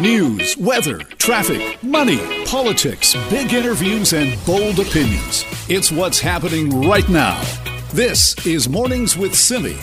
News, weather, traffic, money, politics, big interviews, and bold opinions. It's what's happening right now. This is Mornings with Simi.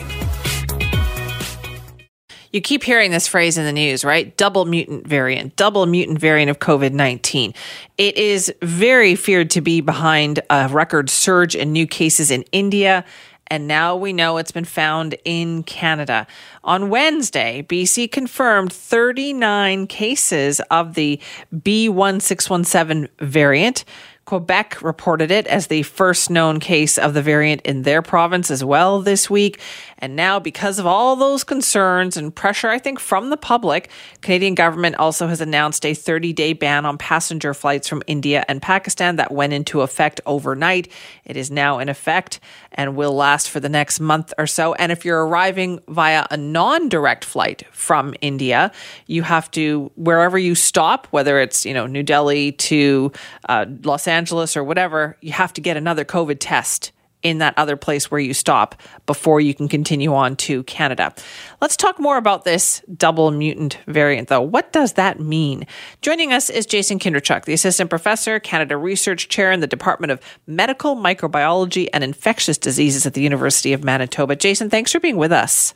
You keep hearing this phrase in the news, right? Double mutant variant, double mutant variant of COVID 19. It is very feared to be behind a record surge in new cases in India and now we know it's been found in Canada. On Wednesday, BC confirmed 39 cases of the B1617 variant. Quebec reported it as the first known case of the variant in their province as well this week. And now, because of all those concerns and pressure, I think, from the public, Canadian government also has announced a 30 day ban on passenger flights from India and Pakistan that went into effect overnight. It is now in effect and will last for the next month or so. And if you're arriving via a non direct flight from India, you have to, wherever you stop, whether it's, you know, New Delhi to uh, Los Angeles or whatever, you have to get another COVID test in that other place where you stop before you can continue on to Canada. Let's talk more about this double mutant variant, though. What does that mean? Joining us is Jason Kindrachuk, the Assistant Professor, Canada Research Chair in the Department of Medical Microbiology and Infectious Diseases at the University of Manitoba. Jason, thanks for being with us.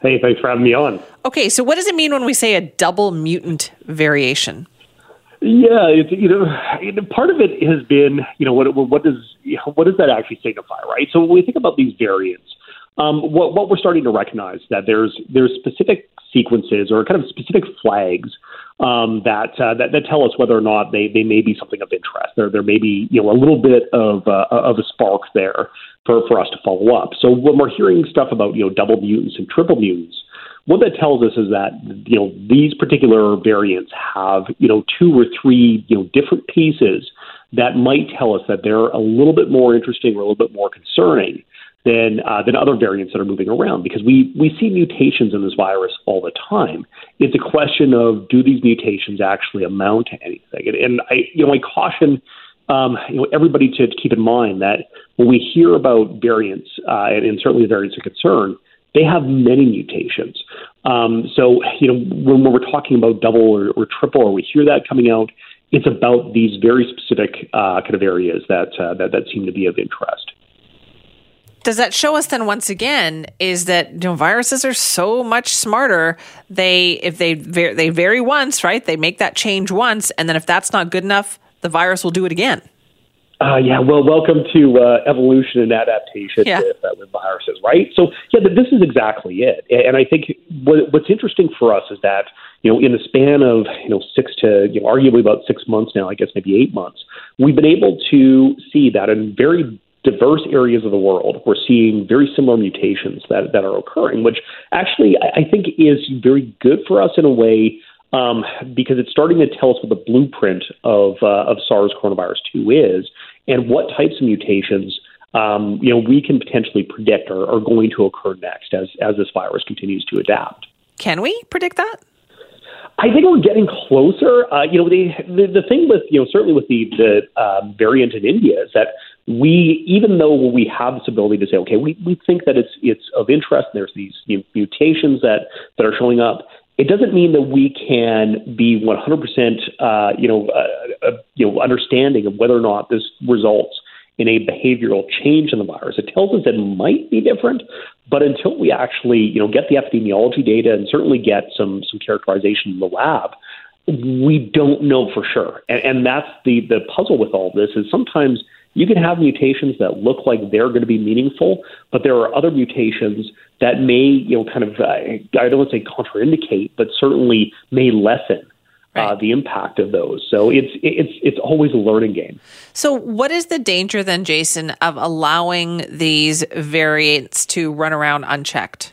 Hey, thanks for having me on. Okay, so what does it mean when we say a double mutant variation? Yeah, it's, you know, part of it has been, you know, what what does what does that actually signify, right? So when we think about these variants, um, what what we're starting to recognize that there's there's specific sequences or kind of specific flags um, that, uh, that that tell us whether or not they, they may be something of interest. There there may be you know a little bit of uh, of a spark there for for us to follow up. So when we're hearing stuff about you know double mutants and triple mutants what that tells us is that you know these particular variants have you know two or three you know different pieces that might tell us that they're a little bit more interesting or a little bit more concerning than uh, than other variants that are moving around because we we see mutations in this virus all the time. It's a question of do these mutations actually amount to anything? And, and I you know I caution um, you know everybody to keep in mind that when we hear about variants uh, and, and certainly variants of concern they have many mutations. Um, so, you know, when, when, we're talking about double or, or, triple, or we hear that coming out, it's about these very specific uh, kind of areas that, uh, that that seem to be of interest. Does that show us then once again is that you know viruses are so much smarter? They if they they vary once, right? They make that change once, and then if that's not good enough, the virus will do it again. Uh, yeah, well, welcome to uh, evolution and adaptation yeah. with, uh, with viruses, right? So, yeah, but this is exactly it. And I think what, what's interesting for us is that, you know, in the span of, you know, six to, you know, arguably about six months now, I guess maybe eight months, we've been able to see that in very diverse areas of the world, we're seeing very similar mutations that, that are occurring, which actually I, I think is very good for us in a way um, because it's starting to tell us what the blueprint of, uh, of SARS coronavirus 2 is and what types of mutations um, you know, we can potentially predict are, are going to occur next as, as this virus continues to adapt. Can we predict that? I think we're getting closer. Uh, you know, the, the, the thing with you know certainly with the the uh, variant in India is that we even though we have this ability to say okay we, we think that it's it's of interest and there's these you know, mutations that that are showing up it doesn't mean that we can be 100%, uh, you know, uh, uh, you know, understanding of whether or not this results in a behavioral change in the virus. It tells us it might be different, but until we actually, you know, get the epidemiology data and certainly get some some characterization in the lab, we don't know for sure. And, and that's the the puzzle with all this is sometimes you can have mutations that look like they're going to be meaningful, but there are other mutations that may, you know, kind of, uh, I don't want to say contraindicate, but certainly may lessen uh, right. uh, the impact of those. So it's it's it's always a learning game. So, what is the danger then, Jason, of allowing these variants to run around unchecked?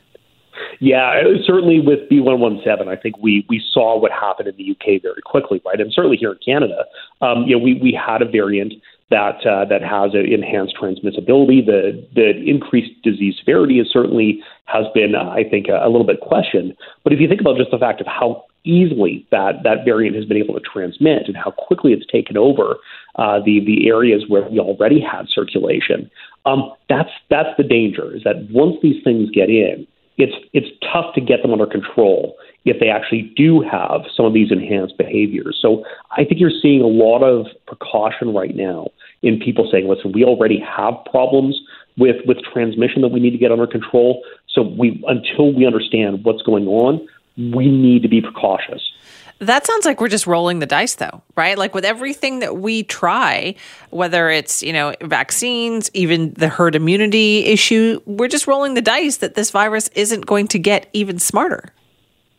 Yeah, certainly with B117, I think we we saw what happened in the UK very quickly, right? And certainly here in Canada, um, you know, we we had a variant that uh, that has an enhanced transmissibility. The the increased disease severity is certainly has been, uh, I think, a, a, little bit questioned. But if you think about just the fact of how easily that that variant has been able to transmit and how quickly it's taken over uh, the the areas where we already had circulation, um, that's that's the danger. Is that once these things get in, it's it's tough to get them under control if they actually do have some of these enhanced behaviors. So I think you're seeing a lot of precaution right now in people saying, listen, we already have problems with, with transmission that we need to get under control. So we until we understand what's going on, we need to be precautious. That sounds like we're just rolling the dice, though, right? Like with everything that we try, whether it's, you know, vaccines, even the herd immunity issue, we're just rolling the dice that this virus isn't going to get even smarter.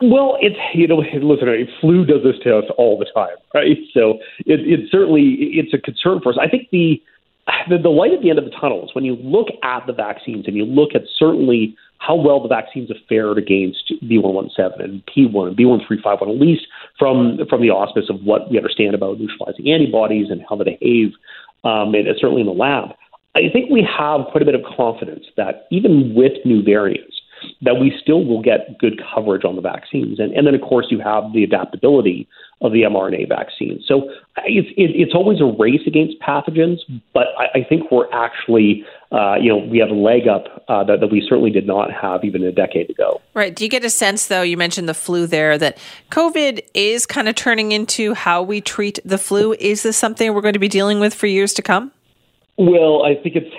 Well, it's you know, listen, flu does this to us all the time, right? So it, it certainly it's a concern for us. I think the, the the light at the end of the tunnel is when you look at the vaccines and you look at certainly how well the vaccines have fared against B117 and P1 and B1351, at least from from the auspice of what we understand about neutralizing antibodies and how they behave, um, and certainly in the lab. I think we have quite a bit of confidence that even with new variants, that we still will get good coverage on the vaccines. And, and then, of course, you have the adaptability of the mRNA vaccine. So it's, it, it's always a race against pathogens, but I, I think we're actually, uh, you know, we have a leg up uh, that, that we certainly did not have even a decade ago. Right. Do you get a sense, though, you mentioned the flu there, that COVID is kind of turning into how we treat the flu? Is this something we're going to be dealing with for years to come? Well, I think it's.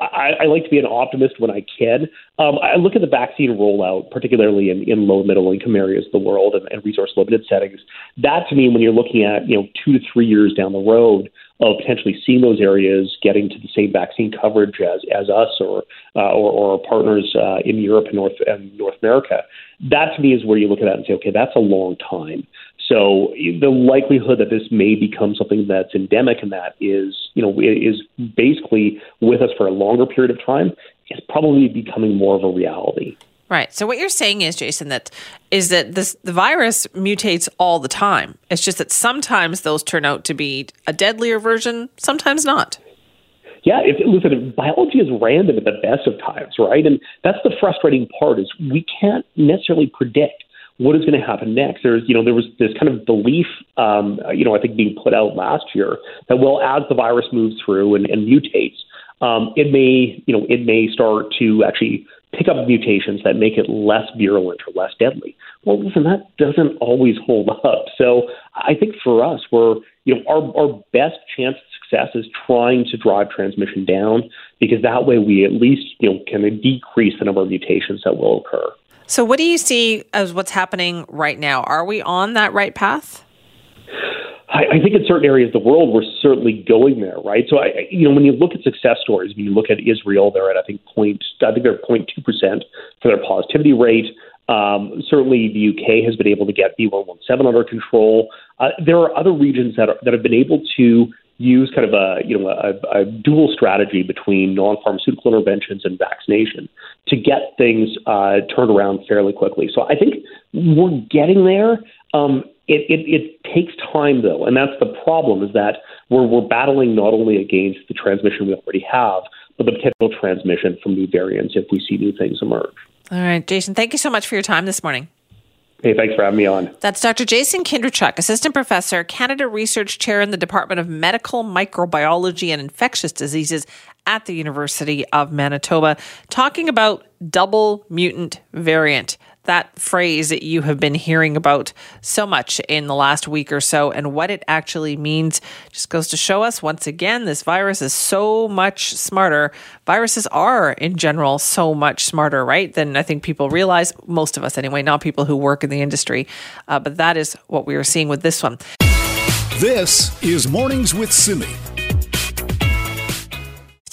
I, I like to be an optimist when I can. Um, I look at the vaccine rollout, particularly in, in low middle income areas of the world and, and resource limited settings. That to me, when you're looking at you know two to three years down the road of potentially seeing those areas getting to the same vaccine coverage as as us or uh, or, or our partners uh, in Europe and North and North America, that to me is where you look at that and say, okay, that's a long time. So the likelihood that this may become something that's endemic and that is, you know, is basically with us for a longer period of time is probably becoming more of a reality. Right. So what you're saying is, Jason, that is that this the virus mutates all the time. It's just that sometimes those turn out to be a deadlier version, sometimes not. Yeah, if, listen, biology is random at the best of times, right? And that's the frustrating part is we can't necessarily predict what is going to happen next? There's, you know, there was this kind of belief, um, you know, I think being put out last year that well, as the virus moves through and, and mutates, um, it may, you know, it may start to actually pick up mutations that make it less virulent or less deadly. Well, listen, that doesn't always hold up. So I think for us, we're, you know, our, our best chance of success is trying to drive transmission down because that way we at least, you know, can decrease the number of mutations that will occur. So, what do you see as what's happening right now? Are we on that right path? I, think in certain areas of the world, we're certainly going there, right? So, I, you know, when you look at success stories, when you look at Israel, they're at I think point, I think they're 0.2 percent for their positivity rate. Um, certainly, the UK has been able to get B117 under control. Uh, there are other regions that are, that have been able to use kind of a you know a, a dual strategy between non-pharmaceutical interventions and vaccination to get things uh, turned around fairly quickly. So I think we're getting there. Um, it, it, it takes time though, and that's the problem is that we're we're battling not only against the transmission we already have, but the potential transmission from new variants if we see new things emerge. All right, Jason, thank you so much for your time this morning. Hey, thanks for having me on. That's Dr. Jason Kindrachuk, Assistant Professor, Canada Research Chair in the Department of Medical Microbiology and Infectious Diseases at the University of Manitoba, talking about double mutant variant that phrase that you have been hearing about so much in the last week or so and what it actually means just goes to show us once again this virus is so much smarter. Viruses are, in general, so much smarter, right? Than I think people realize, most of us anyway, not people who work in the industry. Uh, but that is what we are seeing with this one. This is Mornings with Simi.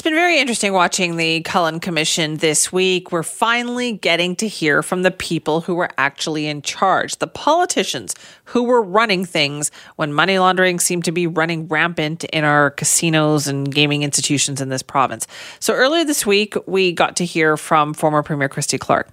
It's been very interesting watching the Cullen Commission this week. We're finally getting to hear from the people who were actually in charge, the politicians who were running things when money laundering seemed to be running rampant in our casinos and gaming institutions in this province. So earlier this week, we got to hear from former Premier Christy Clark.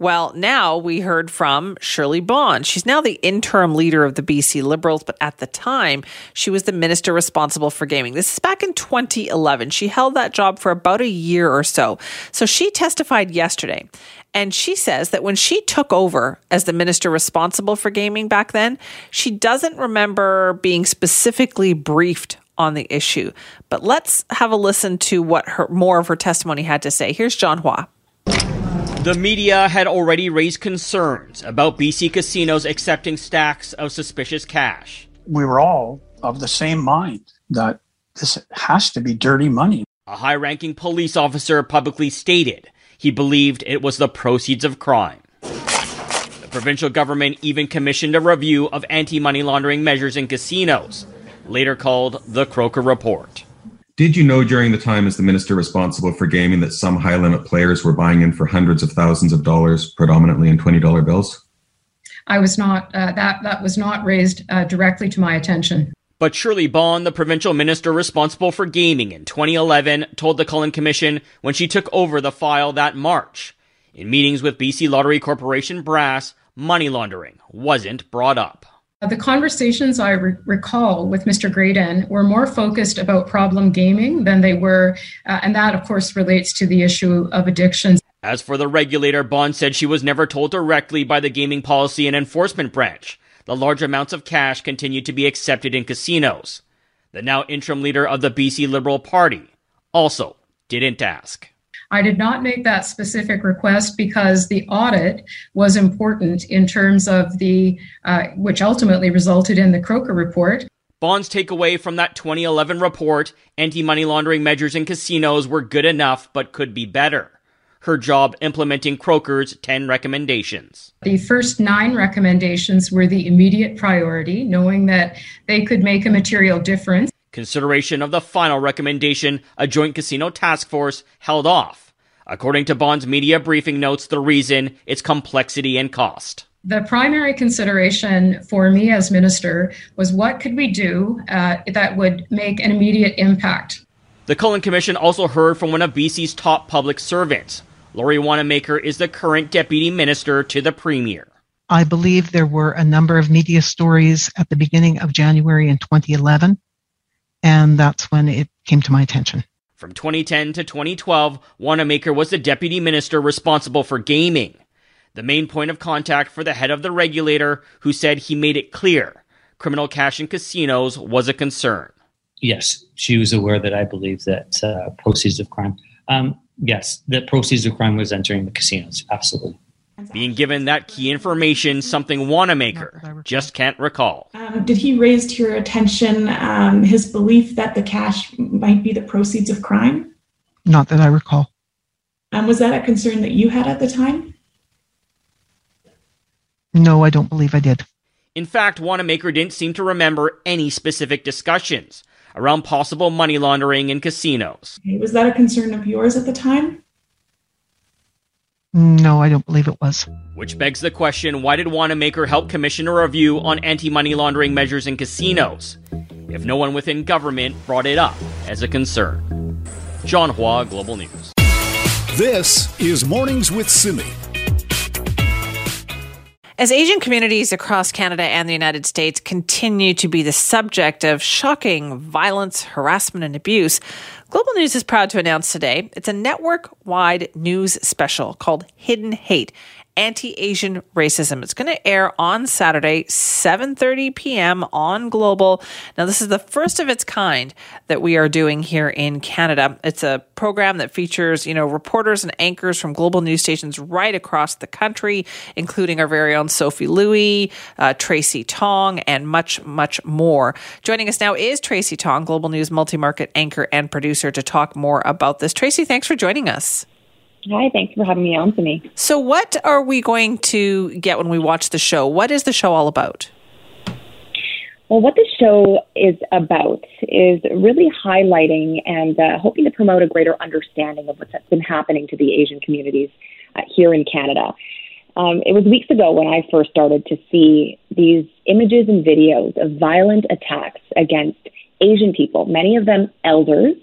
Well, now we heard from Shirley Bond. She's now the interim leader of the BC Liberals, but at the time, she was the minister responsible for gaming. This is back in 2011. She held that job for about a year or so. So she testified yesterday. And she says that when she took over as the minister responsible for gaming back then, she doesn't remember being specifically briefed on the issue. But let's have a listen to what her more of her testimony had to say. Here's John Hua. The media had already raised concerns about BC casinos accepting stacks of suspicious cash. We were all of the same mind that this has to be dirty money. A high ranking police officer publicly stated he believed it was the proceeds of crime. The provincial government even commissioned a review of anti money laundering measures in casinos, later called the Kroeker Report. Did you know during the time as the minister responsible for gaming that some high limit players were buying in for hundreds of thousands of dollars, predominantly in $20 bills? I was not, uh, that, that was not raised uh, directly to my attention. But Shirley Bond, the provincial minister responsible for gaming in 2011, told the Cullen Commission when she took over the file that March. In meetings with BC Lottery Corporation brass, money laundering wasn't brought up. The conversations I re- recall with Mr. Graydon were more focused about problem gaming than they were, uh, and that, of course, relates to the issue of addictions. As for the regulator, Bond said she was never told directly by the Gaming Policy and Enforcement Branch the large amounts of cash continued to be accepted in casinos. The now interim leader of the BC Liberal Party also didn't ask. I did not make that specific request because the audit was important in terms of the, uh, which ultimately resulted in the Kroeker report. Bond's takeaway from that 2011 report anti money laundering measures in casinos were good enough but could be better. Her job implementing Kroeker's 10 recommendations. The first nine recommendations were the immediate priority, knowing that they could make a material difference. Consideration of the final recommendation, a joint casino task force held off. According to Bond's media briefing notes, the reason its complexity and cost. The primary consideration for me as minister was what could we do uh, that would make an immediate impact. The Cullen Commission also heard from one of BC's top public servants. Lori Wanamaker is the current deputy minister to the premier. I believe there were a number of media stories at the beginning of January in 2011 and that's when it came to my attention. From 2010 to 2012, Wanamaker was the deputy minister responsible for gaming, the main point of contact for the head of the regulator, who said he made it clear criminal cash in casinos was a concern. Yes, she was aware that I believe that uh, proceeds of crime. Um, yes, that proceeds of crime was entering the casinos. Absolutely. Being given that key information, something Wanamaker just can't recall. Um, did he raise to your attention um, his belief that the cash might be the proceeds of crime? Not that I recall. Um, was that a concern that you had at the time? No, I don't believe I did. In fact, Wanamaker didn't seem to remember any specific discussions around possible money laundering in casinos. Was that a concern of yours at the time? No, I don't believe it was. Which begs the question why did Wanamaker help commission a review on anti money laundering measures in casinos if no one within government brought it up as a concern? John Hua, Global News. This is Mornings with Simi. As Asian communities across Canada and the United States continue to be the subject of shocking violence, harassment, and abuse, Global News is proud to announce today it's a network wide news special called Hidden Hate anti-Asian racism. It's going to air on Saturday, 7:30 p.m. on Global. Now this is the first of its kind that we are doing here in Canada. It's a program that features, you know, reporters and anchors from global news stations right across the country, including our very own Sophie Lui, uh, Tracy Tong, and much, much more. Joining us now is Tracy Tong, Global News multi-market anchor and producer, to talk more about this. Tracy, thanks for joining us. Hi, thanks for having me on to me. So, what are we going to get when we watch the show? What is the show all about? Well, what the show is about is really highlighting and uh, hoping to promote a greater understanding of what's been happening to the Asian communities uh, here in Canada. Um, it was weeks ago when I first started to see these images and videos of violent attacks against Asian people, many of them elders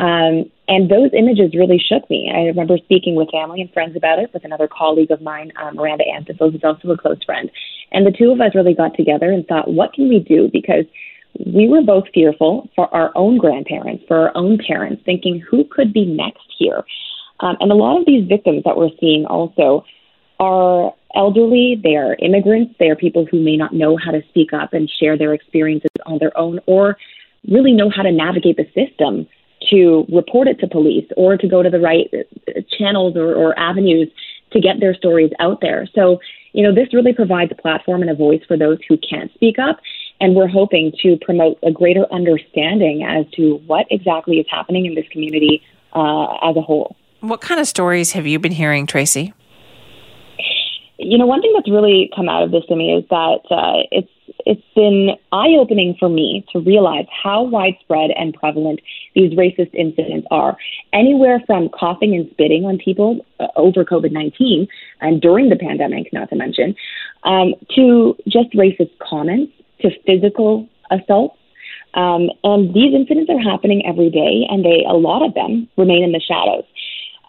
um, and those images really shook me. I remember speaking with family and friends about it with another colleague of mine, um, Miranda Anthistle, who's also a close friend. And the two of us really got together and thought, what can we do? Because we were both fearful for our own grandparents, for our own parents, thinking who could be next here. Um, and a lot of these victims that we're seeing also are elderly, they are immigrants, they are people who may not know how to speak up and share their experiences on their own or really know how to navigate the system to report it to police or to go to the right channels or, or avenues to get their stories out there. So, you know, this really provides a platform and a voice for those who can't speak up. And we're hoping to promote a greater understanding as to what exactly is happening in this community uh, as a whole. What kind of stories have you been hearing, Tracy? You know, one thing that's really come out of this to me is that uh, it's it's been eye opening for me to realize how widespread and prevalent these racist incidents are. Anywhere from coughing and spitting on people uh, over COVID 19 and during the pandemic, not to mention, um, to just racist comments, to physical assaults. Um, and these incidents are happening every day, and they a lot of them remain in the shadows.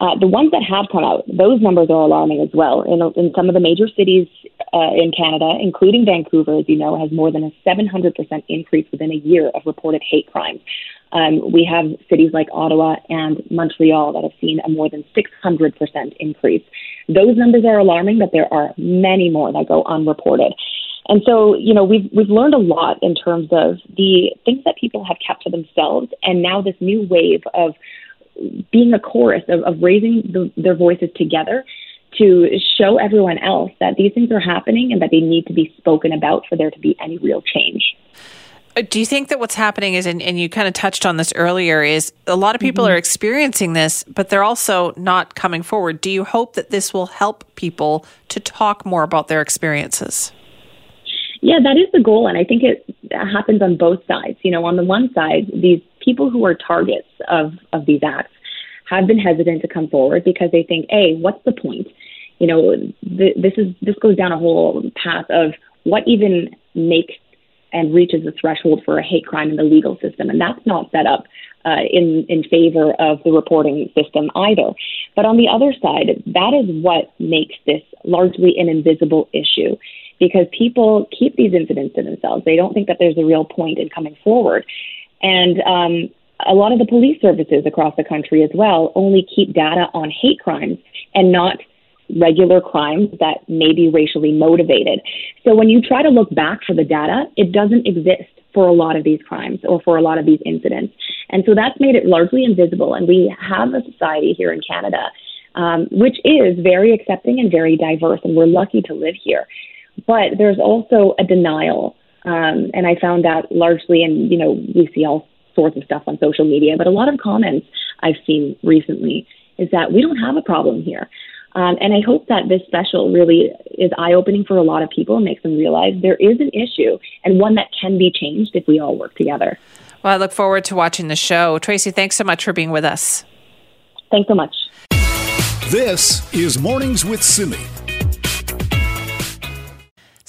Uh, the ones that have come out, those numbers are alarming as well. In, in some of the major cities uh, in Canada, including Vancouver, as you know, has more than a 700% increase within a year of reported hate crimes. Um, we have cities like Ottawa and Montreal that have seen a more than 600% increase. Those numbers are alarming, but there are many more that go unreported. And so, you know, we've we've learned a lot in terms of the things that people have kept to themselves, and now this new wave of being a chorus of, of raising the, their voices together to show everyone else that these things are happening and that they need to be spoken about for there to be any real change. Uh, do you think that what's happening is, and, and you kind of touched on this earlier, is a lot of people mm-hmm. are experiencing this, but they're also not coming forward. Do you hope that this will help people to talk more about their experiences? Yeah, that is the goal, and I think it happens on both sides. You know, on the one side, these people who are targets of of these acts have been hesitant to come forward because they think, "Hey, what's the point?" You know, th- this is this goes down a whole path of what even makes and reaches the threshold for a hate crime in the legal system, and that's not set up uh, in in favor of the reporting system either. But on the other side, that is what makes this largely an invisible issue because people keep these incidents to themselves. They don't think that there's a real point in coming forward. And um, a lot of the police services across the country as well only keep data on hate crimes and not regular crimes that may be racially motivated. So when you try to look back for the data, it doesn't exist for a lot of these crimes or for a lot of these incidents. And so that's made it largely invisible. And we have a society here in Canada um, which is very accepting and very diverse, and we're lucky to live here. But there's also a denial. Um, and I found that largely, and you know, we see all sorts of stuff on social media, but a lot of comments I've seen recently is that we don't have a problem here. Um, and I hope that this special really is eye opening for a lot of people and makes them realize there is an issue and one that can be changed if we all work together. Well, I look forward to watching the show. Tracy, thanks so much for being with us. Thanks so much. This is Mornings with Simi.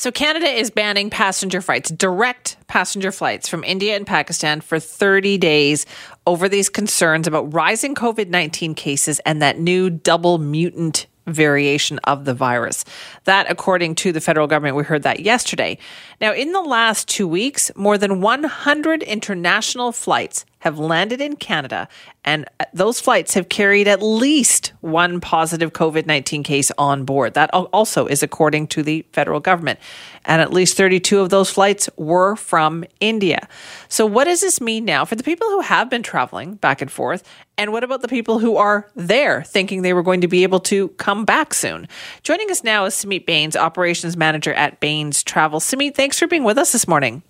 So, Canada is banning passenger flights, direct passenger flights from India and Pakistan for 30 days over these concerns about rising COVID 19 cases and that new double mutant variation of the virus. That, according to the federal government, we heard that yesterday. Now, in the last two weeks, more than 100 international flights have landed in Canada, and those flights have carried at least one positive COVID 19 case on board. That also is according to the federal government. And at least 32 of those flights were from India. So, what does this mean now for the people who have been traveling back and forth? And what about the people who are there thinking they were going to be able to come back soon? Joining us now is Samit Baines, Operations Manager at Baines Travel. Samit, thanks for being with us this morning.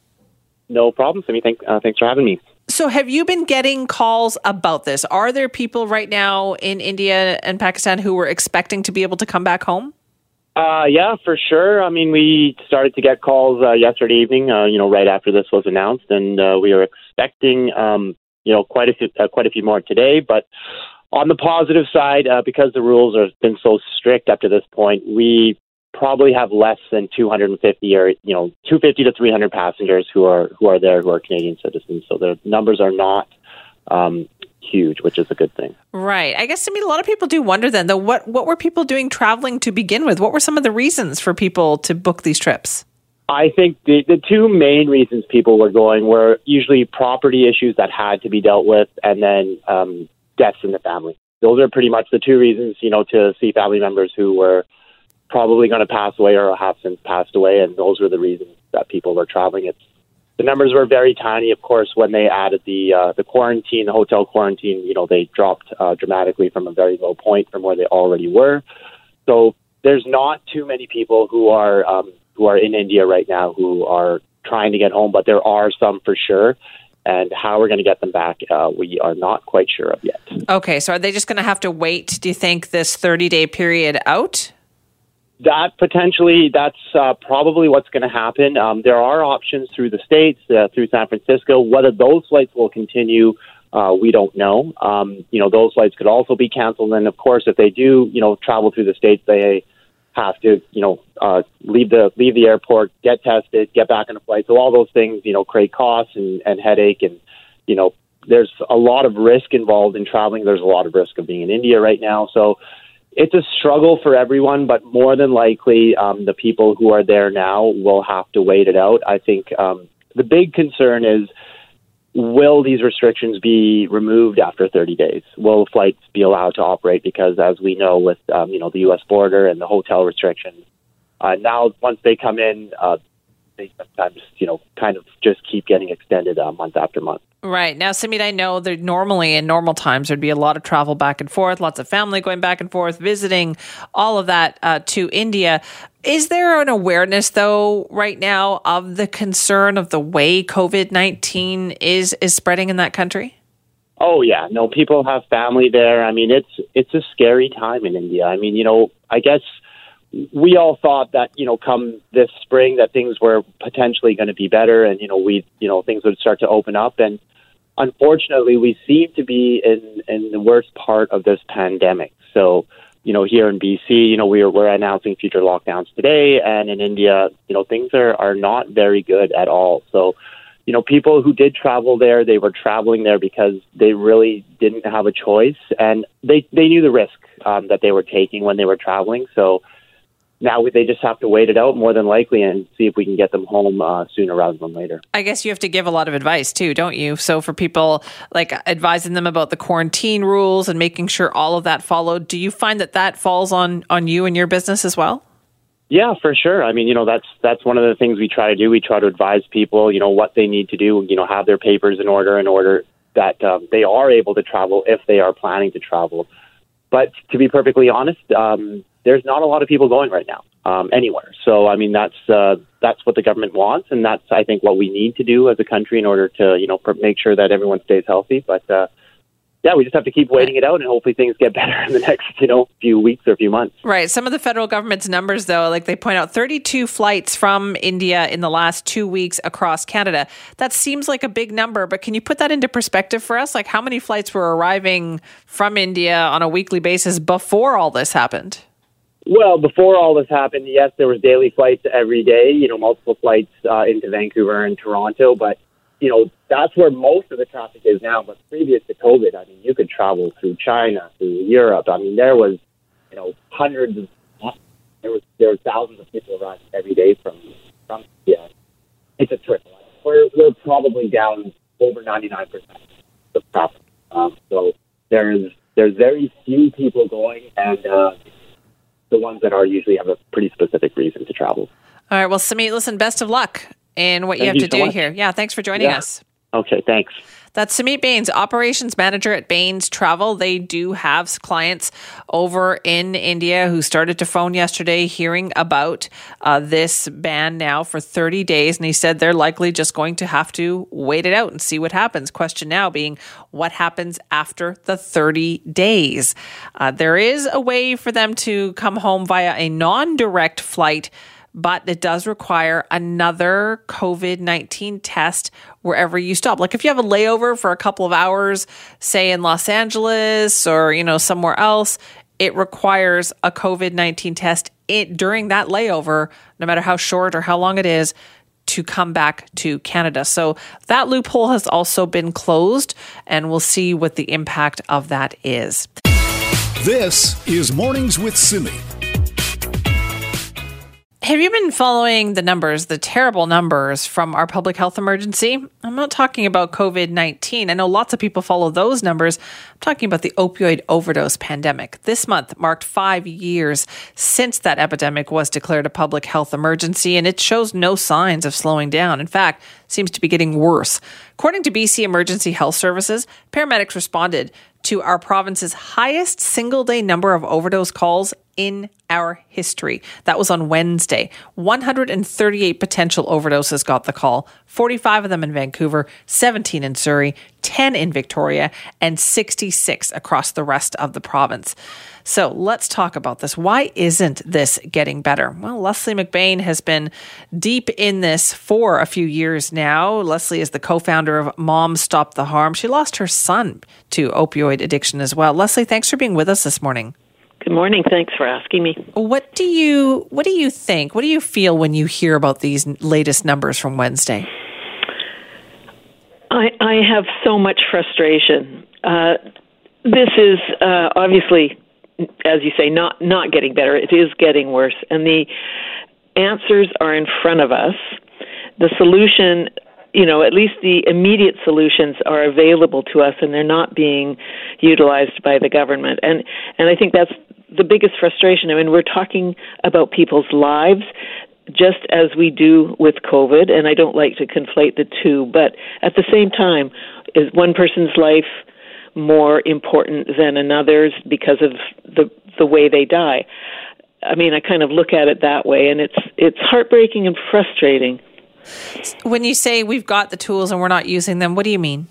No problem, Samit. Thank, uh, thanks for having me. So, have you been getting calls about this? Are there people right now in India and Pakistan who were expecting to be able to come back home? Uh, yeah, for sure. I mean, we started to get calls uh, yesterday evening. Uh, you know, right after this was announced, and uh, we are expecting, um, you know, quite a few, uh, quite a few more today. But on the positive side, uh, because the rules have been so strict up to this point, we probably have less than 250 or you know 250 to 300 passengers who are who are there who are Canadian citizens. So the numbers are not um, huge, which is a good thing. Right. I guess I mean a lot of people do wonder then though what what were people doing traveling to begin with? What were some of the reasons for people to book these trips? I think the, the two main reasons people were going were usually property issues that had to be dealt with, and then um, deaths in the family. Those are pretty much the two reasons, you know, to see family members who were probably going to pass away or have since passed away, and those were the reasons that people were traveling. It's the numbers were very tiny, of course, when they added the uh, the quarantine, the hotel quarantine. You know, they dropped uh, dramatically from a very low point from where they already were. So there's not too many people who are um, who are in India right now who are trying to get home, but there are some for sure. And how we're going to get them back, uh, we are not quite sure of yet. Okay, so are they just going to have to wait? Do you think this 30 day period out? That potentially, that's uh, probably what's going to happen. Um, there are options through the states, uh, through San Francisco. Whether those flights will continue, uh, we don't know. Um, you know, those flights could also be canceled. And of course, if they do, you know, travel through the states, they have to, you know, uh, leave the leave the airport, get tested, get back on a flight. So all those things, you know, create costs and, and headache, and you know, there's a lot of risk involved in traveling. There's a lot of risk of being in India right now. So it's a struggle for everyone, but more than likely, um, the people who are there now will have to wait it out. I think um, the big concern is will these restrictions be removed after 30 days? Will flights be allowed to operate? Because as we know, with um, you know the U.S. border and the hotel restrictions, uh, now once they come in, uh, they sometimes you know kind of just keep getting extended uh, month after month. Right. Now, Samit, I know that normally in normal times there'd be a lot of travel back and forth, lots of family going back and forth, visiting, all of that uh, to India. Is there an awareness, though, right now of the concern of the way COVID 19 is, is spreading in that country? Oh yeah, no, people have family there. I mean, it's it's a scary time in India. I mean, you know, I guess we all thought that you know come this spring that things were potentially going to be better and you know we you know things would start to open up. And unfortunately we seem to be in in the worst part of this pandemic. So you know here in BC you know we're we're announcing future lockdowns today. And in India you know things are are not very good at all. So you know people who did travel there they were traveling there because they really didn't have a choice. And they they knew the risk um, that they were taking when they were traveling. So now they just have to wait it out more than likely and see if we can get them home uh, sooner rather than later. I guess you have to give a lot of advice too, don't you? So for people like advising them about the quarantine rules and making sure all of that followed, do you find that that falls on on you and your business as well? Yeah, for sure. I mean, you know, that's that's one of the things we try to do. We try to advise people, you know, what they need to do. You know, have their papers in order in order that um, they are able to travel if they are planning to travel. But to be perfectly honest, um, there's not a lot of people going right now um, anywhere. So I mean that's uh, that's what the government wants, and that's I think what we need to do as a country in order to you know make sure that everyone stays healthy. But uh, yeah, we just have to keep waiting it out, and hopefully things get better in the next you know few weeks or a few months. Right. Some of the federal government's numbers, though, like they point out, 32 flights from India in the last two weeks across Canada. That seems like a big number, but can you put that into perspective for us? Like how many flights were arriving from India on a weekly basis before all this happened? Well, before all this happened, yes, there was daily flights every day. You know, multiple flights uh, into Vancouver and Toronto, but you know that's where most of the traffic is now. But previous to COVID, I mean, you could travel through China, through Europe. I mean, there was you know hundreds of there was there were thousands of people around every day from from yeah. It's a trickle. We're we're probably down over ninety nine percent of traffic. Um, so there's there's very few people going, and uh, the ones that are usually have a pretty specific reason to travel. All right. Well, Samit, listen, best of luck in what Thank you have you to so do much. here. Yeah. Thanks for joining yeah. us. Okay. Thanks. That's Samit Baines, operations manager at Baines Travel. They do have clients over in India who started to phone yesterday hearing about uh, this ban now for 30 days. And he said they're likely just going to have to wait it out and see what happens. Question now being what happens after the 30 days? Uh, there is a way for them to come home via a non direct flight but it does require another COVID 19 test wherever you stop. Like if you have a layover for a couple of hours, say in Los Angeles or, you know, somewhere else, it requires a COVID 19 test it, during that layover, no matter how short or how long it is, to come back to Canada. So that loophole has also been closed, and we'll see what the impact of that is. This is Mornings with Simi. Have you been following the numbers, the terrible numbers from our public health emergency? I'm not talking about COVID 19. I know lots of people follow those numbers. I'm talking about the opioid overdose pandemic. This month marked five years since that epidemic was declared a public health emergency, and it shows no signs of slowing down. In fact, seems to be getting worse. According to BC Emergency Health Services, paramedics responded to our province's highest single day number of overdose calls in our history. That was on Wednesday. 138 potential overdoses got the call, 45 of them in Vancouver, 17 in Surrey, 10 in Victoria, and 66 across the rest of the province. So let's talk about this. Why isn't this getting better? Well, Leslie McBain has been deep in this for a few years now. Leslie is the co founder of Moms Stop the Harm. She lost her son to opioid addiction as well. Leslie, thanks for being with us this morning. Good morning. Thanks for asking me. What do you what do you think? What do you feel when you hear about these latest numbers from Wednesday? I, I have so much frustration. Uh, this is uh, obviously as you say, not not getting better. It is getting worse, and the answers are in front of us. The solution, you know, at least the immediate solutions are available to us, and they're not being utilized by the government. And and I think that's the biggest frustration. I mean, we're talking about people's lives just as we do with COVID, and I don't like to conflate the two, but at the same time, is one person's life more important than another's because of the the way they die. I mean, I kind of look at it that way, and it's it's heartbreaking and frustrating. When you say we've got the tools and we're not using them, what do you mean?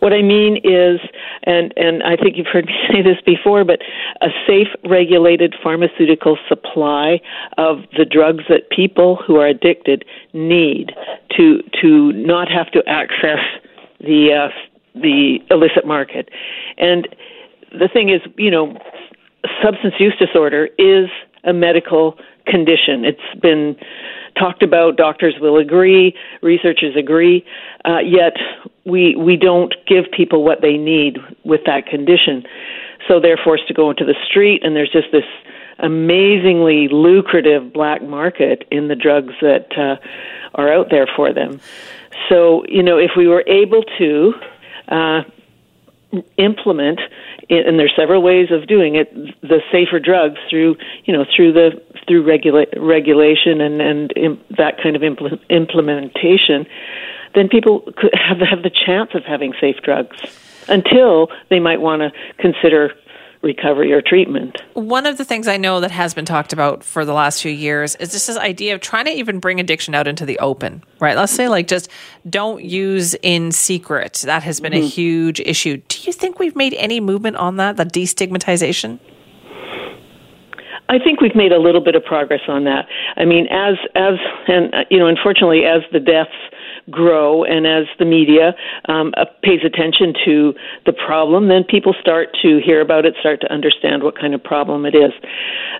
What I mean is, and and I think you've heard me say this before, but a safe, regulated pharmaceutical supply of the drugs that people who are addicted need to to not have to access the uh, the illicit market. And the thing is, you know, substance use disorder is a medical condition. It's been talked about. Doctors will agree. Researchers agree. Uh, yet we we don't give people what they need with that condition. So they're forced to go into the street, and there's just this amazingly lucrative black market in the drugs that uh, are out there for them. So you know, if we were able to uh, implement and there's several ways of doing it the safer drugs through you know through the through regula- regulation and and that kind of impl- implementation then people could have have the chance of having safe drugs until they might want to consider recovery or treatment. One of the things I know that has been talked about for the last few years is just this idea of trying to even bring addiction out into the open, right? Let's say, like, just don't use in secret. That has been mm-hmm. a huge issue. Do you think we've made any movement on that, the destigmatization? I think we've made a little bit of progress on that. I mean, as as and uh, you know, unfortunately, as the deaths grow and as the media um, uh, pays attention to the problem, then people start to hear about it, start to understand what kind of problem it is.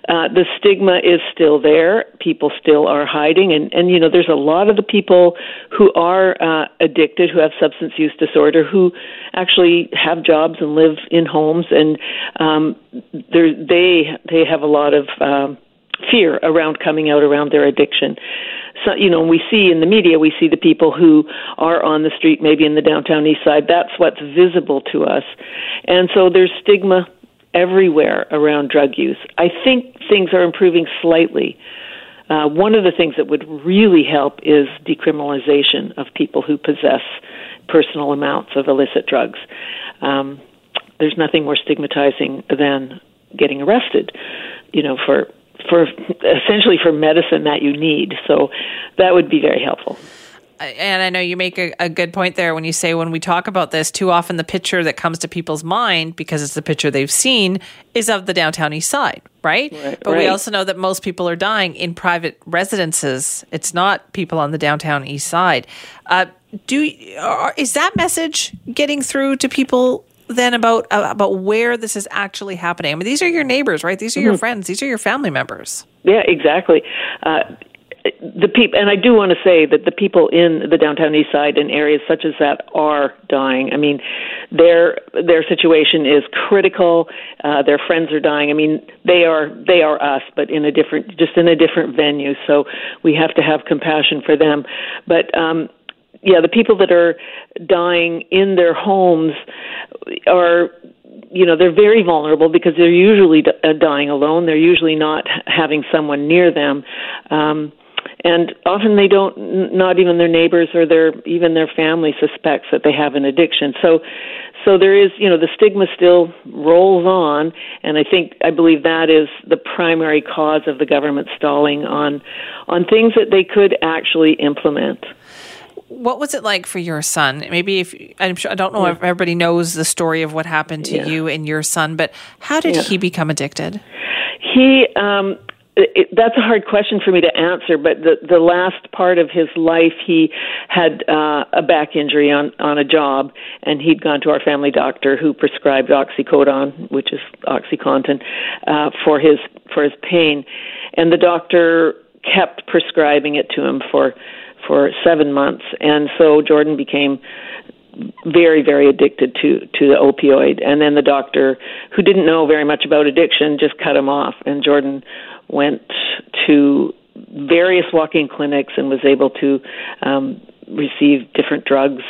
Uh, the stigma is still there. People still are hiding, and and you know, there's a lot of the people who are uh, addicted, who have substance use disorder, who actually have jobs and live in homes, and um, they they have a lot of um, fear around coming out around their addiction. So, you know, we see in the media, we see the people who are on the street, maybe in the downtown east side. That's what's visible to us. And so there's stigma everywhere around drug use. I think things are improving slightly. Uh, one of the things that would really help is decriminalization of people who possess personal amounts of illicit drugs. Um, there's nothing more stigmatizing than getting arrested, you know, for for essentially for medicine that you need. So that would be very helpful. And I know you make a, a, good point there when you say when we talk about this, too often the picture that comes to people's mind, because it's the picture they've seen, is of the downtown east side, right? right but right. we also know that most people are dying in private residences. It's not people on the downtown east side. Uh, do is that message getting through to people then about uh, about where this is actually happening. I mean, these are your neighbors, right? These are mm-hmm. your friends. These are your family members. Yeah, exactly. Uh, the people, and I do want to say that the people in the downtown east side and areas such as that are dying. I mean, their their situation is critical. Uh, their friends are dying. I mean, they are they are us, but in a different, just in a different venue. So we have to have compassion for them. But um, yeah, the people that are dying in their homes are you know they're very vulnerable because they're usually uh, dying alone they're usually not having someone near them um and often they don't. Not even their neighbors or their even their family suspects that they have an addiction. So, so there is, you know, the stigma still rolls on, and I think I believe that is the primary cause of the government stalling on on things that they could actually implement what was it like for your son? Maybe if I'm sure I don't know yeah. if everybody knows the story of what happened to yeah. you and your son, but how did yeah. he become addicted? He um it, that's a hard question for me to answer, but the the last part of his life, he had uh, a back injury on on a job, and he'd gone to our family doctor, who prescribed oxycodone, which is OxyContin, uh, for his for his pain, and the doctor kept prescribing it to him for for seven months, and so Jordan became very very addicted to to the opioid and then the doctor who didn't know very much about addiction just cut him off and Jordan went to various walk-in clinics and was able to um, receive different drugs,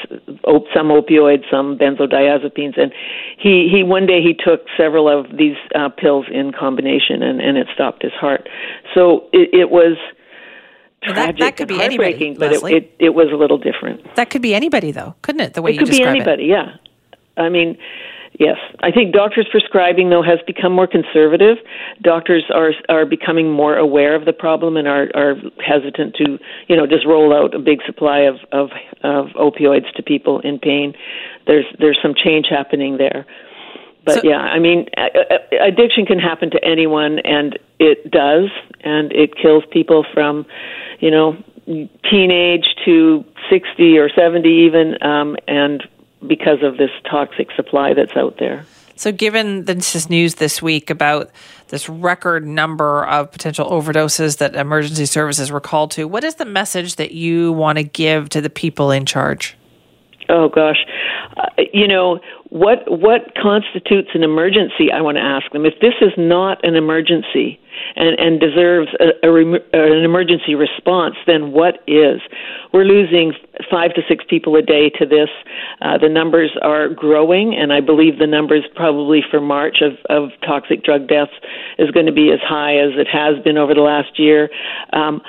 op- some opioids, some benzodiazepines, and he he one day he took several of these uh, pills in combination, and and it stopped his heart. So it, it was. Well, that, that could be anybody, but it, it, it was a little different. That could be anybody, though, couldn't it? The way it could be anybody, it. yeah. I mean, Yes, I think doctors' prescribing though has become more conservative. Doctors are are becoming more aware of the problem and are are hesitant to you know just roll out a big supply of of, of opioids to people in pain. There's there's some change happening there. But so, yeah, I mean, addiction can happen to anyone, and it does, and it kills people from, you know, teenage to 60 or 70 even, um, and because of this toxic supply that's out there. So, given this news this week about this record number of potential overdoses that emergency services were called to, what is the message that you want to give to the people in charge? Oh gosh, uh, you know what? What constitutes an emergency? I want to ask them. If this is not an emergency and, and deserves a, a, rem- an emergency response, then what is? We're losing five to six people a day to this. Uh, the numbers are growing, and I believe the numbers probably for March of, of toxic drug deaths is going to be as high as it has been over the last year. Um,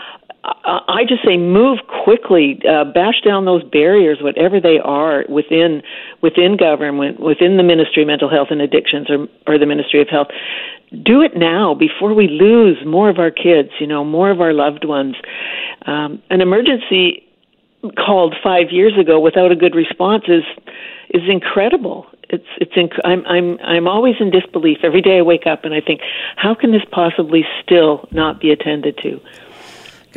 I just say move quickly, uh, bash down those barriers, whatever they are within within government, within the Ministry of Mental Health and Addictions, or or the Ministry of Health. Do it now before we lose more of our kids, you know, more of our loved ones. Um, an emergency called five years ago without a good response is is incredible. It's it's inc- I'm I'm I'm always in disbelief every day I wake up and I think how can this possibly still not be attended to?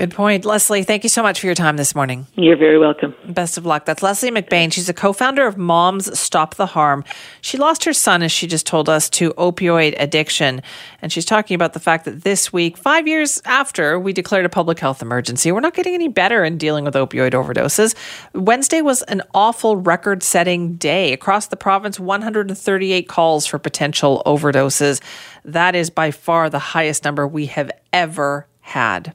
Good point. Leslie, thank you so much for your time this morning. You're very welcome. Best of luck. That's Leslie McBain. She's a co founder of Moms Stop the Harm. She lost her son, as she just told us, to opioid addiction. And she's talking about the fact that this week, five years after we declared a public health emergency, we're not getting any better in dealing with opioid overdoses. Wednesday was an awful record setting day. Across the province, 138 calls for potential overdoses. That is by far the highest number we have ever had.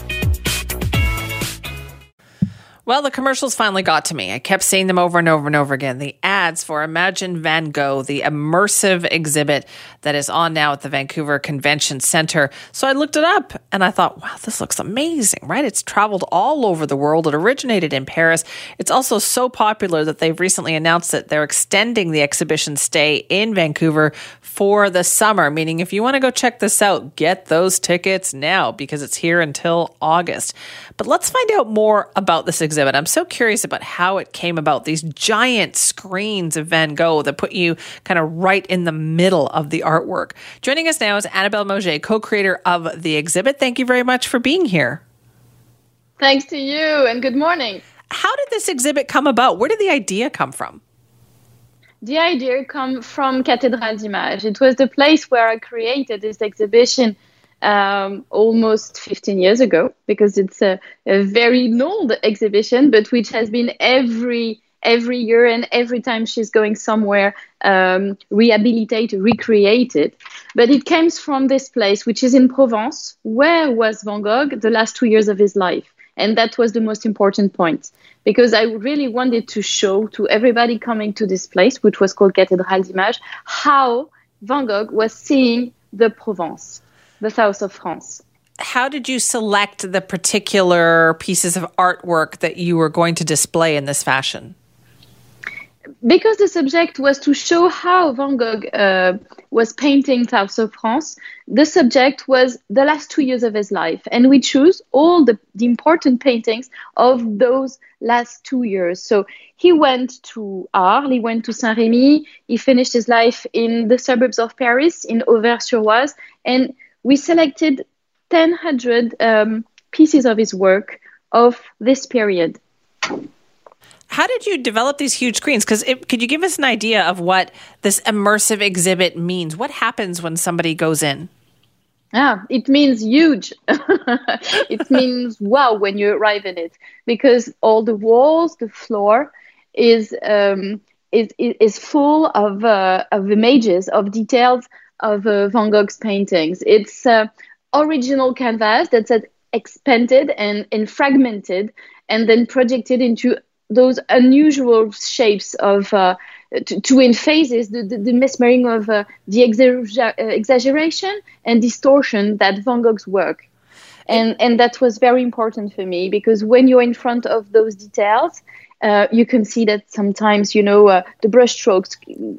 Well, the commercials finally got to me. I kept seeing them over and over and over again. The ads for Imagine Van Gogh, the immersive exhibit that is on now at the Vancouver Convention Center. So I looked it up and I thought, wow, this looks amazing, right? It's traveled all over the world. It originated in Paris. It's also so popular that they've recently announced that they're extending the exhibition stay in Vancouver for the summer, meaning if you want to go check this out, get those tickets now because it's here until August. But let's find out more about this exhibit. I'm so curious about how it came about. These giant screens of Van Gogh that put you kind of right in the middle of the artwork. Joining us now is Annabelle Mauger, co creator of the exhibit. Thank you very much for being here. Thanks to you, and good morning. How did this exhibit come about? Where did the idea come from? The idea come from Cathédrale d'Images. It was the place where I created this exhibition um, almost 15 years ago because it's a, a, very old exhibition, but which has been every every year and every time she's going somewhere um, rehabilitated, recreated. But it comes from this place, which is in Provence, where was Van Gogh the last two years of his life. And that was the most important point because I really wanted to show to everybody coming to this place, which was called Cathédrale d'Images, how Van Gogh was seeing the Provence the south of France. how did you select the particular pieces of artwork that you were going to display in this fashion? because the subject was to show how Van Gogh uh, was painting South of France, the subject was the last two years of his life. And we choose all the, the important paintings of those last two years. So he went to Arles, he went to Saint Remy, he finished his life in the suburbs of Paris, in Auvers-sur-Oise, and we selected 1,000 um, pieces of his work of this period. How did you develop these huge screens? Because could you give us an idea of what this immersive exhibit means? What happens when somebody goes in? Yeah, it means huge. it means wow when you arrive in it because all the walls, the floor is um, is is full of uh, of images, of details of uh, Van Gogh's paintings. It's uh, original canvas that's expanded and, and fragmented and then projected into those unusual shapes of uh, to, to in phases the, the, the mesmering of uh, the uh, exaggeration and distortion that Van Gogh's work. And, and that was very important for me because when you're in front of those details, uh, you can see that sometimes you know uh, the brushstrokes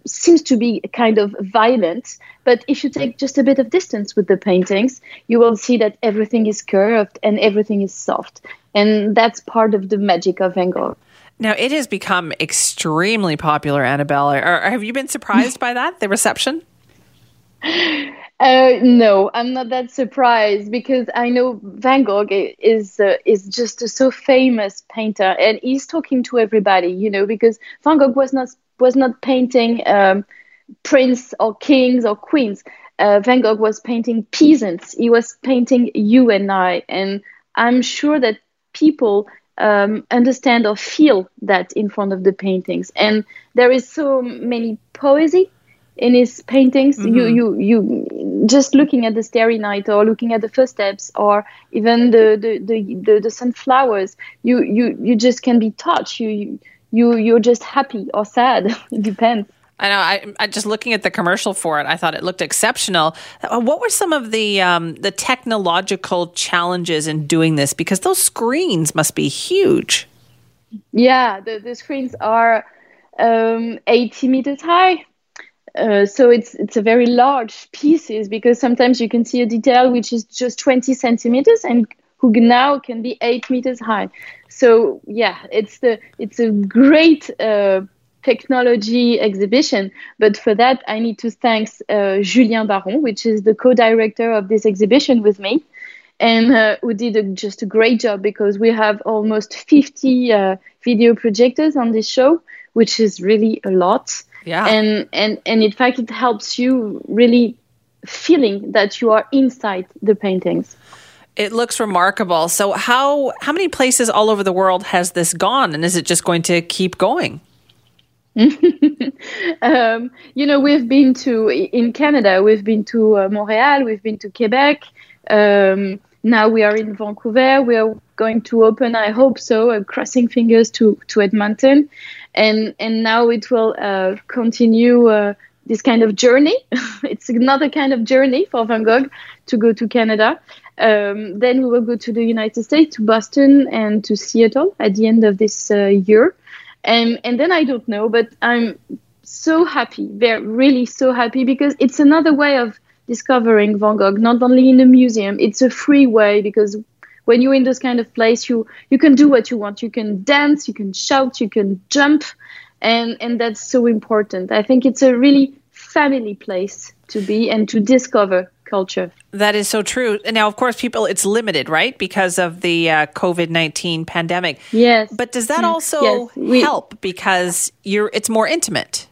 seems to be kind of violent but if you take just a bit of distance with the paintings you will see that everything is curved and everything is soft and that's part of the magic of van gogh now, it has become extremely popular, Annabelle. Or, have you been surprised by that, the reception? Uh, no, I'm not that surprised because I know Van Gogh is uh, is just a so famous painter, and he's talking to everybody, you know, because Van Gogh was not was not painting um, prince or kings or queens. Uh, Van Gogh was painting peasants. He was painting you and I, and I'm sure that people um, understand or feel that in front of the paintings. And there is so many poesy in his paintings. Mm-hmm. You you you just looking at the Starry Night or looking at the first steps or even the the the, the, the sunflowers. You you you just can be touched. You you you're just happy or sad. it depends. I know. I, I, just looking at the commercial for it, I thought it looked exceptional. Uh, what were some of the um, the technological challenges in doing this? Because those screens must be huge. Yeah, the, the screens are um, 80 meters high. Uh, so it's it's a very large pieces because sometimes you can see a detail which is just 20 centimeters and who now can be eight meters high. So yeah, it's the it's a great uh, technology exhibition. But for that, I need to thank uh, Julien Baron, which is the co-director of this exhibition with me, and uh, who did a, just a great job because we have almost 50 uh, video projectors on this show, which is really a lot. Yeah. And and and in fact, it helps you really feeling that you are inside the paintings. It looks remarkable. So how how many places all over the world has this gone and is it just going to keep going? um, you know, we've been to in Canada, we've been to uh, Montreal, we've been to Quebec. Um, now we are in Vancouver. We are going to open, I hope so, uh, crossing fingers to to Edmonton, and and now it will uh, continue uh, this kind of journey. it's another kind of journey for Van Gogh to go to Canada. Um, then we will go to the United States, to Boston, and to Seattle at the end of this uh, year and and then I don't know, but I'm so happy, very really so happy because it's another way of discovering Van Gogh, not only in a museum. It's a free way because when you're in this kind of place, you you can do what you want. You can dance, you can shout, you can jump, and and that's so important. I think it's a really family place to be and to discover culture. That is so true. Now, of course, people, it's limited, right? Because of the uh, COVID 19 pandemic. Yes. But does that mm. also yes, we, help because you're, it's more intimate?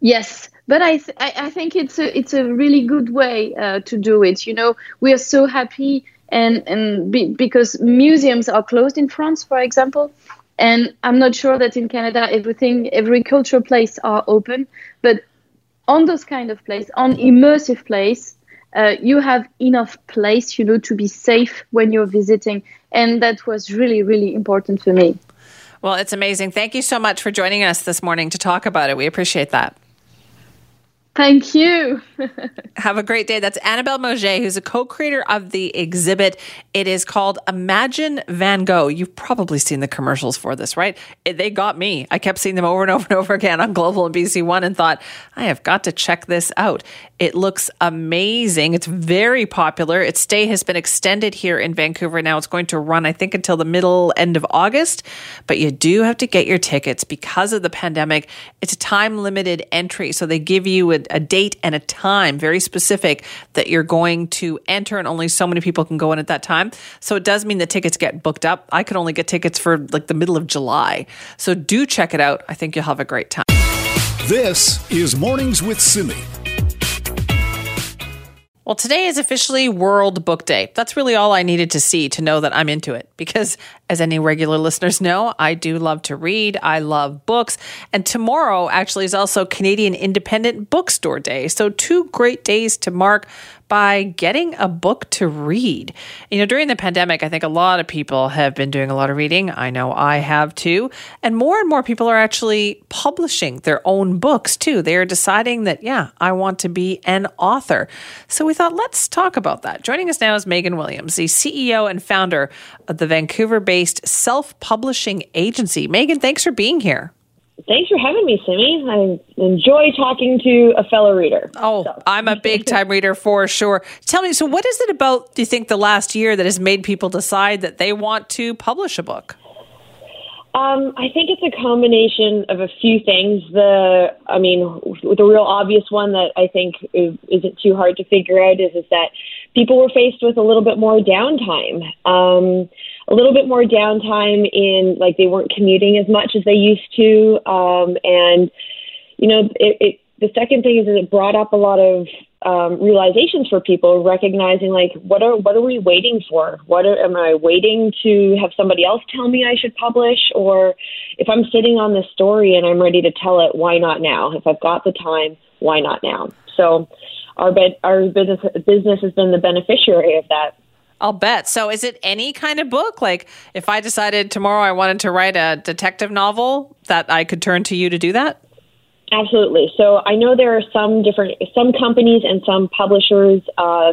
Yes. But I, th- I think it's a it's a really good way uh, to do it. You know, we are so happy and and be, because museums are closed in France, for example, and I'm not sure that in Canada everything every cultural place are open. But on those kind of place, on immersive place, uh, you have enough place, you know, to be safe when you're visiting, and that was really, really important for me. Well, it's amazing. Thank you so much for joining us this morning to talk about it. We appreciate that. Thank you. Have a great day. That's Annabelle Mauger, who's a co creator of the exhibit. It is called Imagine Van Gogh. You've probably seen the commercials for this, right? It, they got me. I kept seeing them over and over and over again on Global and BC One and thought, I have got to check this out. It looks amazing. It's very popular. Its stay has been extended here in Vancouver. Now it's going to run, I think, until the middle end of August. But you do have to get your tickets because of the pandemic. It's a time limited entry. So they give you a, a date and a time, very specific, that you're going to enter, and only so many people can go in at that time. So it does mean the tickets get booked up. I could only get tickets for like the middle of July. So do check it out. I think you'll have a great time. This is Mornings with Simi. Well, today is officially World Book Day. That's really all I needed to see to know that I'm into it. Because, as any regular listeners know, I do love to read. I love books. And tomorrow actually is also Canadian Independent Bookstore Day. So, two great days to mark by getting a book to read. You know, during the pandemic, I think a lot of people have been doing a lot of reading. I know I have too. And more and more people are actually publishing their own books too. They are deciding that, yeah, I want to be an author. So we thought, let's talk about that. Joining us now is Megan Williams, the CEO and founder of the Vancouver based self publishing agency. Megan, thanks for being here. Thanks for having me, Simi. I enjoy talking to a fellow reader. Oh, so. I'm a big time reader for sure. Tell me, so what is it about, do you think, the last year that has made people decide that they want to publish a book? Um, I think it's a combination of a few things. The, I mean, the real obvious one that I think is, isn't too hard to figure out is, is that people were faced with a little bit more downtime. Um, a little bit more downtime in like they weren't commuting as much as they used to, um, and you know, it, it, the second thing is that it brought up a lot of um, realizations for people, recognizing like what are what are we waiting for? What are, am I waiting to have somebody else tell me I should publish, or if I'm sitting on this story and I'm ready to tell it, why not now? If I've got the time, why not now? So, our bed, our business business has been the beneficiary of that. I'll bet. So is it any kind of book? Like if I decided tomorrow I wanted to write a detective novel, that I could turn to you to do that? Absolutely. So I know there are some different some companies and some publishers uh,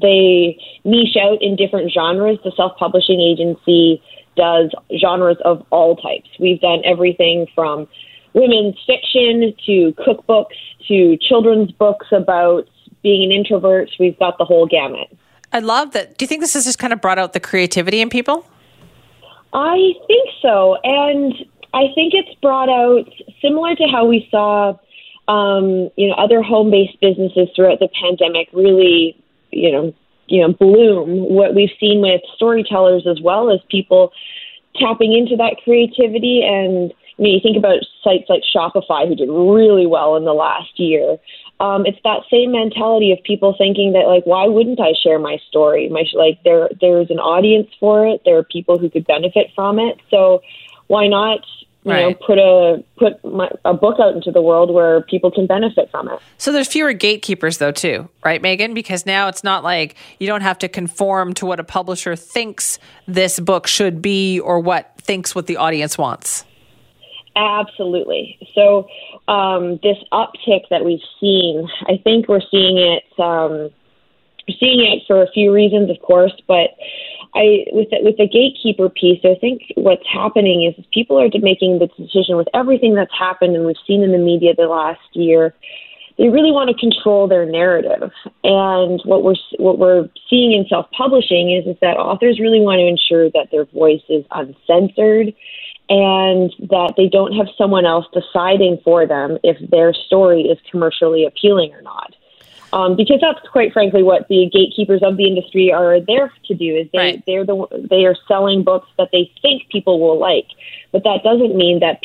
they niche out in different genres. The self-publishing agency does genres of all types. We've done everything from women's fiction to cookbooks to children's books about being an introvert. We've got the whole gamut. I love that. Do you think this has just kind of brought out the creativity in people? I think so. And I think it's brought out similar to how we saw, um, you know, other home-based businesses throughout the pandemic really, you know, you know, bloom. What we've seen with storytellers as well as people tapping into that creativity and I mean, you think about sites like Shopify, who did really well in the last year um, it's that same mentality of people thinking that like why wouldn't I share my story? My like there there's an audience for it. There are people who could benefit from it. So why not you right. know put a put my, a book out into the world where people can benefit from it so there's fewer gatekeepers though too right megan because now it's not like you don't have to conform to what a publisher thinks this book should be or what thinks what the audience wants Absolutely. So um, this uptick that we've seen, I think we're seeing it. Um, seeing it for a few reasons, of course, but I with the, with the gatekeeper piece, I think what's happening is people are making the decision with everything that's happened and we've seen in the media the last year. They really want to control their narrative, and what we're what we're seeing in self publishing is is that authors really want to ensure that their voice is uncensored and that they don't have someone else deciding for them if their story is commercially appealing or not. Um, because that's quite frankly what the gatekeepers of the industry are there to do is they right. they're the they are selling books that they think people will like, but that doesn't mean that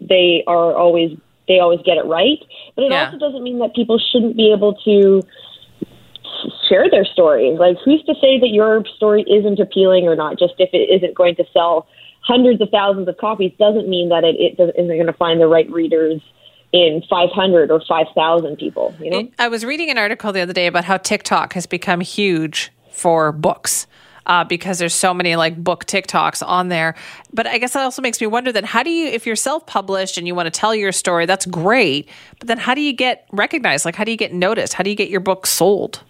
they are always they always get it right. But it yeah. also doesn't mean that people shouldn't be able to share their story. Like who's to say that your story isn't appealing or not? Just if it isn't going to sell hundreds of thousands of copies doesn't mean that it, it isn't going to find the right readers in 500 or 5,000 people. You know, I was reading an article the other day about how TikTok has become huge for books. uh, because there's so many like book TikToks on there. But I guess that also makes me wonder then how do you, if you're self published and you want to tell your story, that's great. But then how do you get recognized? Like, how do you get noticed? How do you get your book sold?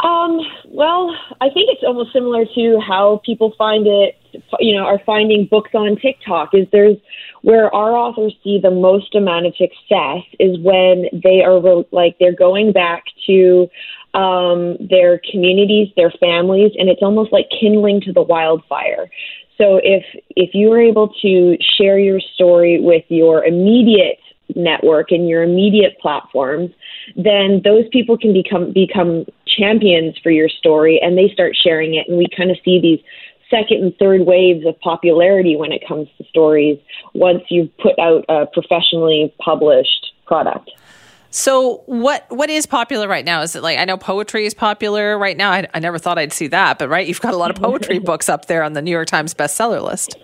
Um, well, I think it's almost similar to how people find it, you know, are finding books on TikTok. Is there's where our authors see the most amount of success is when they are re- like they're going back to um, their communities, their families, and it's almost like kindling to the wildfire. So if if you are able to share your story with your immediate network and your immediate platforms, then those people can become become champions for your story and they start sharing it and we kind of see these second and third waves of popularity when it comes to stories once you've put out a professionally published product. So what what is popular right now? Is it like I know poetry is popular right now. I, I never thought I'd see that, but right, you've got a lot of poetry books up there on the New York Times bestseller list.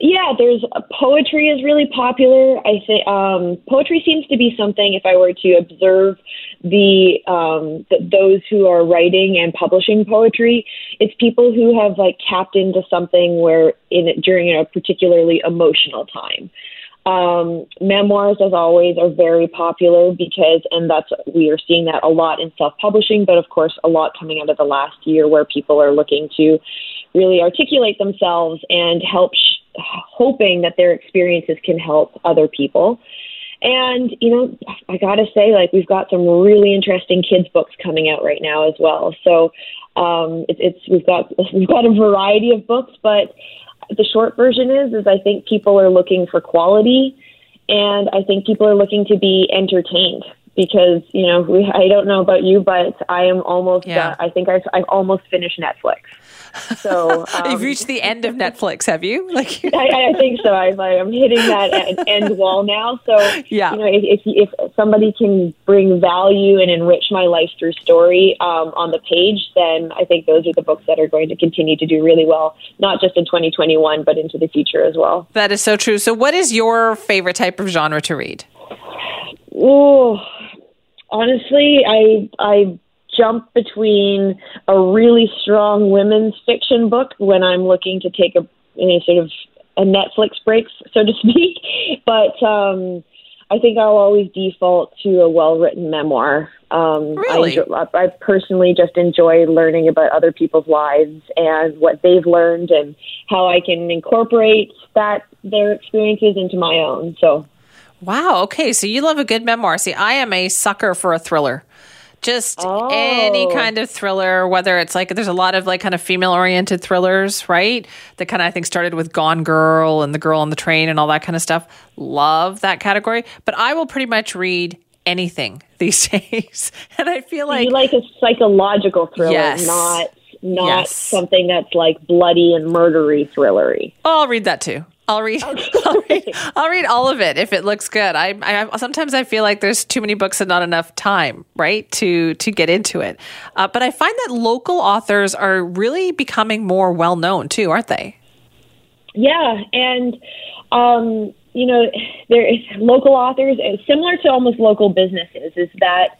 Yeah, there's uh, poetry is really popular. I think um, poetry seems to be something. If I were to observe the, um, those who are writing and publishing poetry, it's people who have like tapped into something where in during a particularly emotional time. Um, memoirs, as always, are very popular because, and that's we are seeing that a lot in self-publishing, but of course, a lot coming out of the last year where people are looking to really articulate themselves and help, sh- hoping that their experiences can help other people. And you know, I gotta say, like we've got some really interesting kids books coming out right now as well. So um, it, it's we've got we've got a variety of books, but the short version is is I think people are looking for quality, and I think people are looking to be entertained because you know we, I don't know about you, but I am almost yeah. uh, I think I've, I've almost finished Netflix. So um, you've reached the end of Netflix, have you? Like I, I think so. I, I'm hitting that end wall now. So yeah, you know, if, if, if somebody can bring value and enrich my life through story um, on the page, then I think those are the books that are going to continue to do really well, not just in 2021, but into the future as well. That is so true. So, what is your favorite type of genre to read? Oh, honestly, I I jump between a really strong women's fiction book when I'm looking to take a, sort of a Netflix break, so to speak. But um, I think I'll always default to a well-written memoir. Um, really? I, enjoy, I personally just enjoy learning about other people's lives and what they've learned and how I can incorporate that their experiences into my own. So. Wow. Okay. So you love a good memoir. See, I am a sucker for a thriller just oh. any kind of thriller whether it's like there's a lot of like kind of female oriented thrillers right that kind of i think started with gone girl and the girl on the train and all that kind of stuff love that category but i will pretty much read anything these days and i feel like you like a psychological thriller yes. not not Yes. something that's like bloody and murdery thrillery Oh, I'll read that too. I'll read, I'll read. I'll read all of it if it looks good. I, I sometimes I feel like there's too many books and not enough time, right, to to get into it. Uh, but I find that local authors are really becoming more well known too, aren't they? Yeah, and um, you know, there is local authors, similar to almost local businesses, is that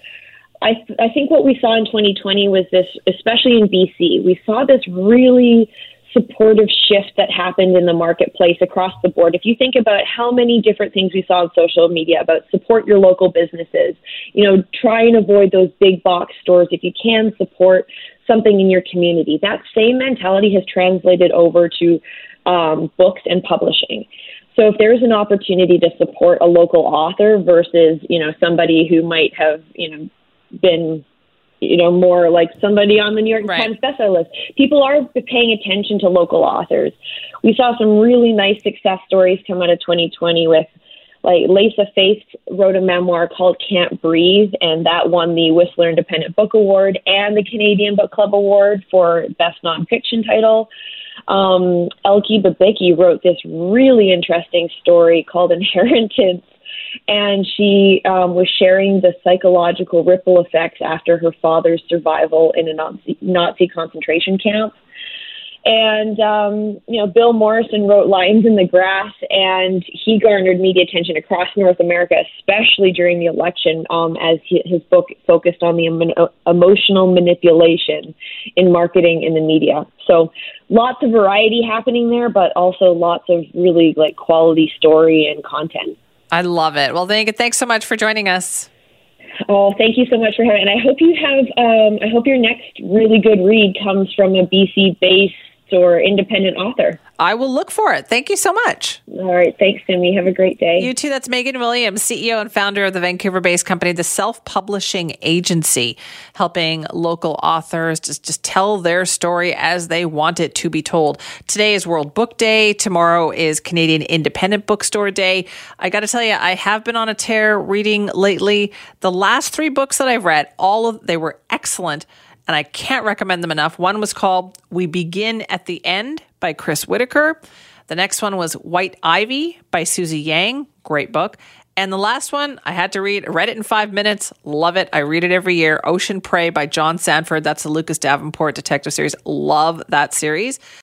I I think what we saw in 2020 was this, especially in BC, we saw this really supportive shift that happened in the marketplace across the board. If you think about how many different things we saw on social media about support your local businesses, you know, try and avoid those big box stores if you can support something in your community. That same mentality has translated over to um, books and publishing. So if there's an opportunity to support a local author versus, you know, somebody who might have, you know, been you know, more like somebody on the New York Times bestseller list. People are paying attention to local authors. We saw some really nice success stories come out of 2020 with like Lisa Faith wrote a memoir called Can't Breathe, and that won the Whistler Independent Book Award and the Canadian Book Club Award for Best Nonfiction Title. Um, Elke Babicki wrote this really interesting story called Inheritance and she um, was sharing the psychological ripple effects after her father's survival in a Nazi, Nazi concentration camp. And, um, you know, Bill Morrison wrote Lines in the Grass, and he garnered media attention across North America, especially during the election, um, as he, his book focused on the emo- emotional manipulation in marketing in the media. So lots of variety happening there, but also lots of really like quality story and content. I love it. Well, thank, thanks so much for joining us. Oh, thank you so much for having. And I hope you have. Um, I hope your next really good read comes from a BC based or independent author. I will look for it. Thank you so much. All right. Thanks, Simi. Have a great day. You too. That's Megan Williams, CEO and founder of the Vancouver based company, The Self Publishing Agency, helping local authors just, just tell their story as they want it to be told. Today is World Book Day. Tomorrow is Canadian Independent Bookstore Day. I got to tell you, I have been on a tear reading lately. The last three books that I've read, all of they were excellent and I can't recommend them enough. One was called We Begin at the End by Chris Whitaker. The next one was White Ivy by Susie Yang. Great book. And the last one I had to read, read it in five minutes. Love it. I read it every year. Ocean Prey by John Sandford. That's the Lucas Davenport detective series. Love that series.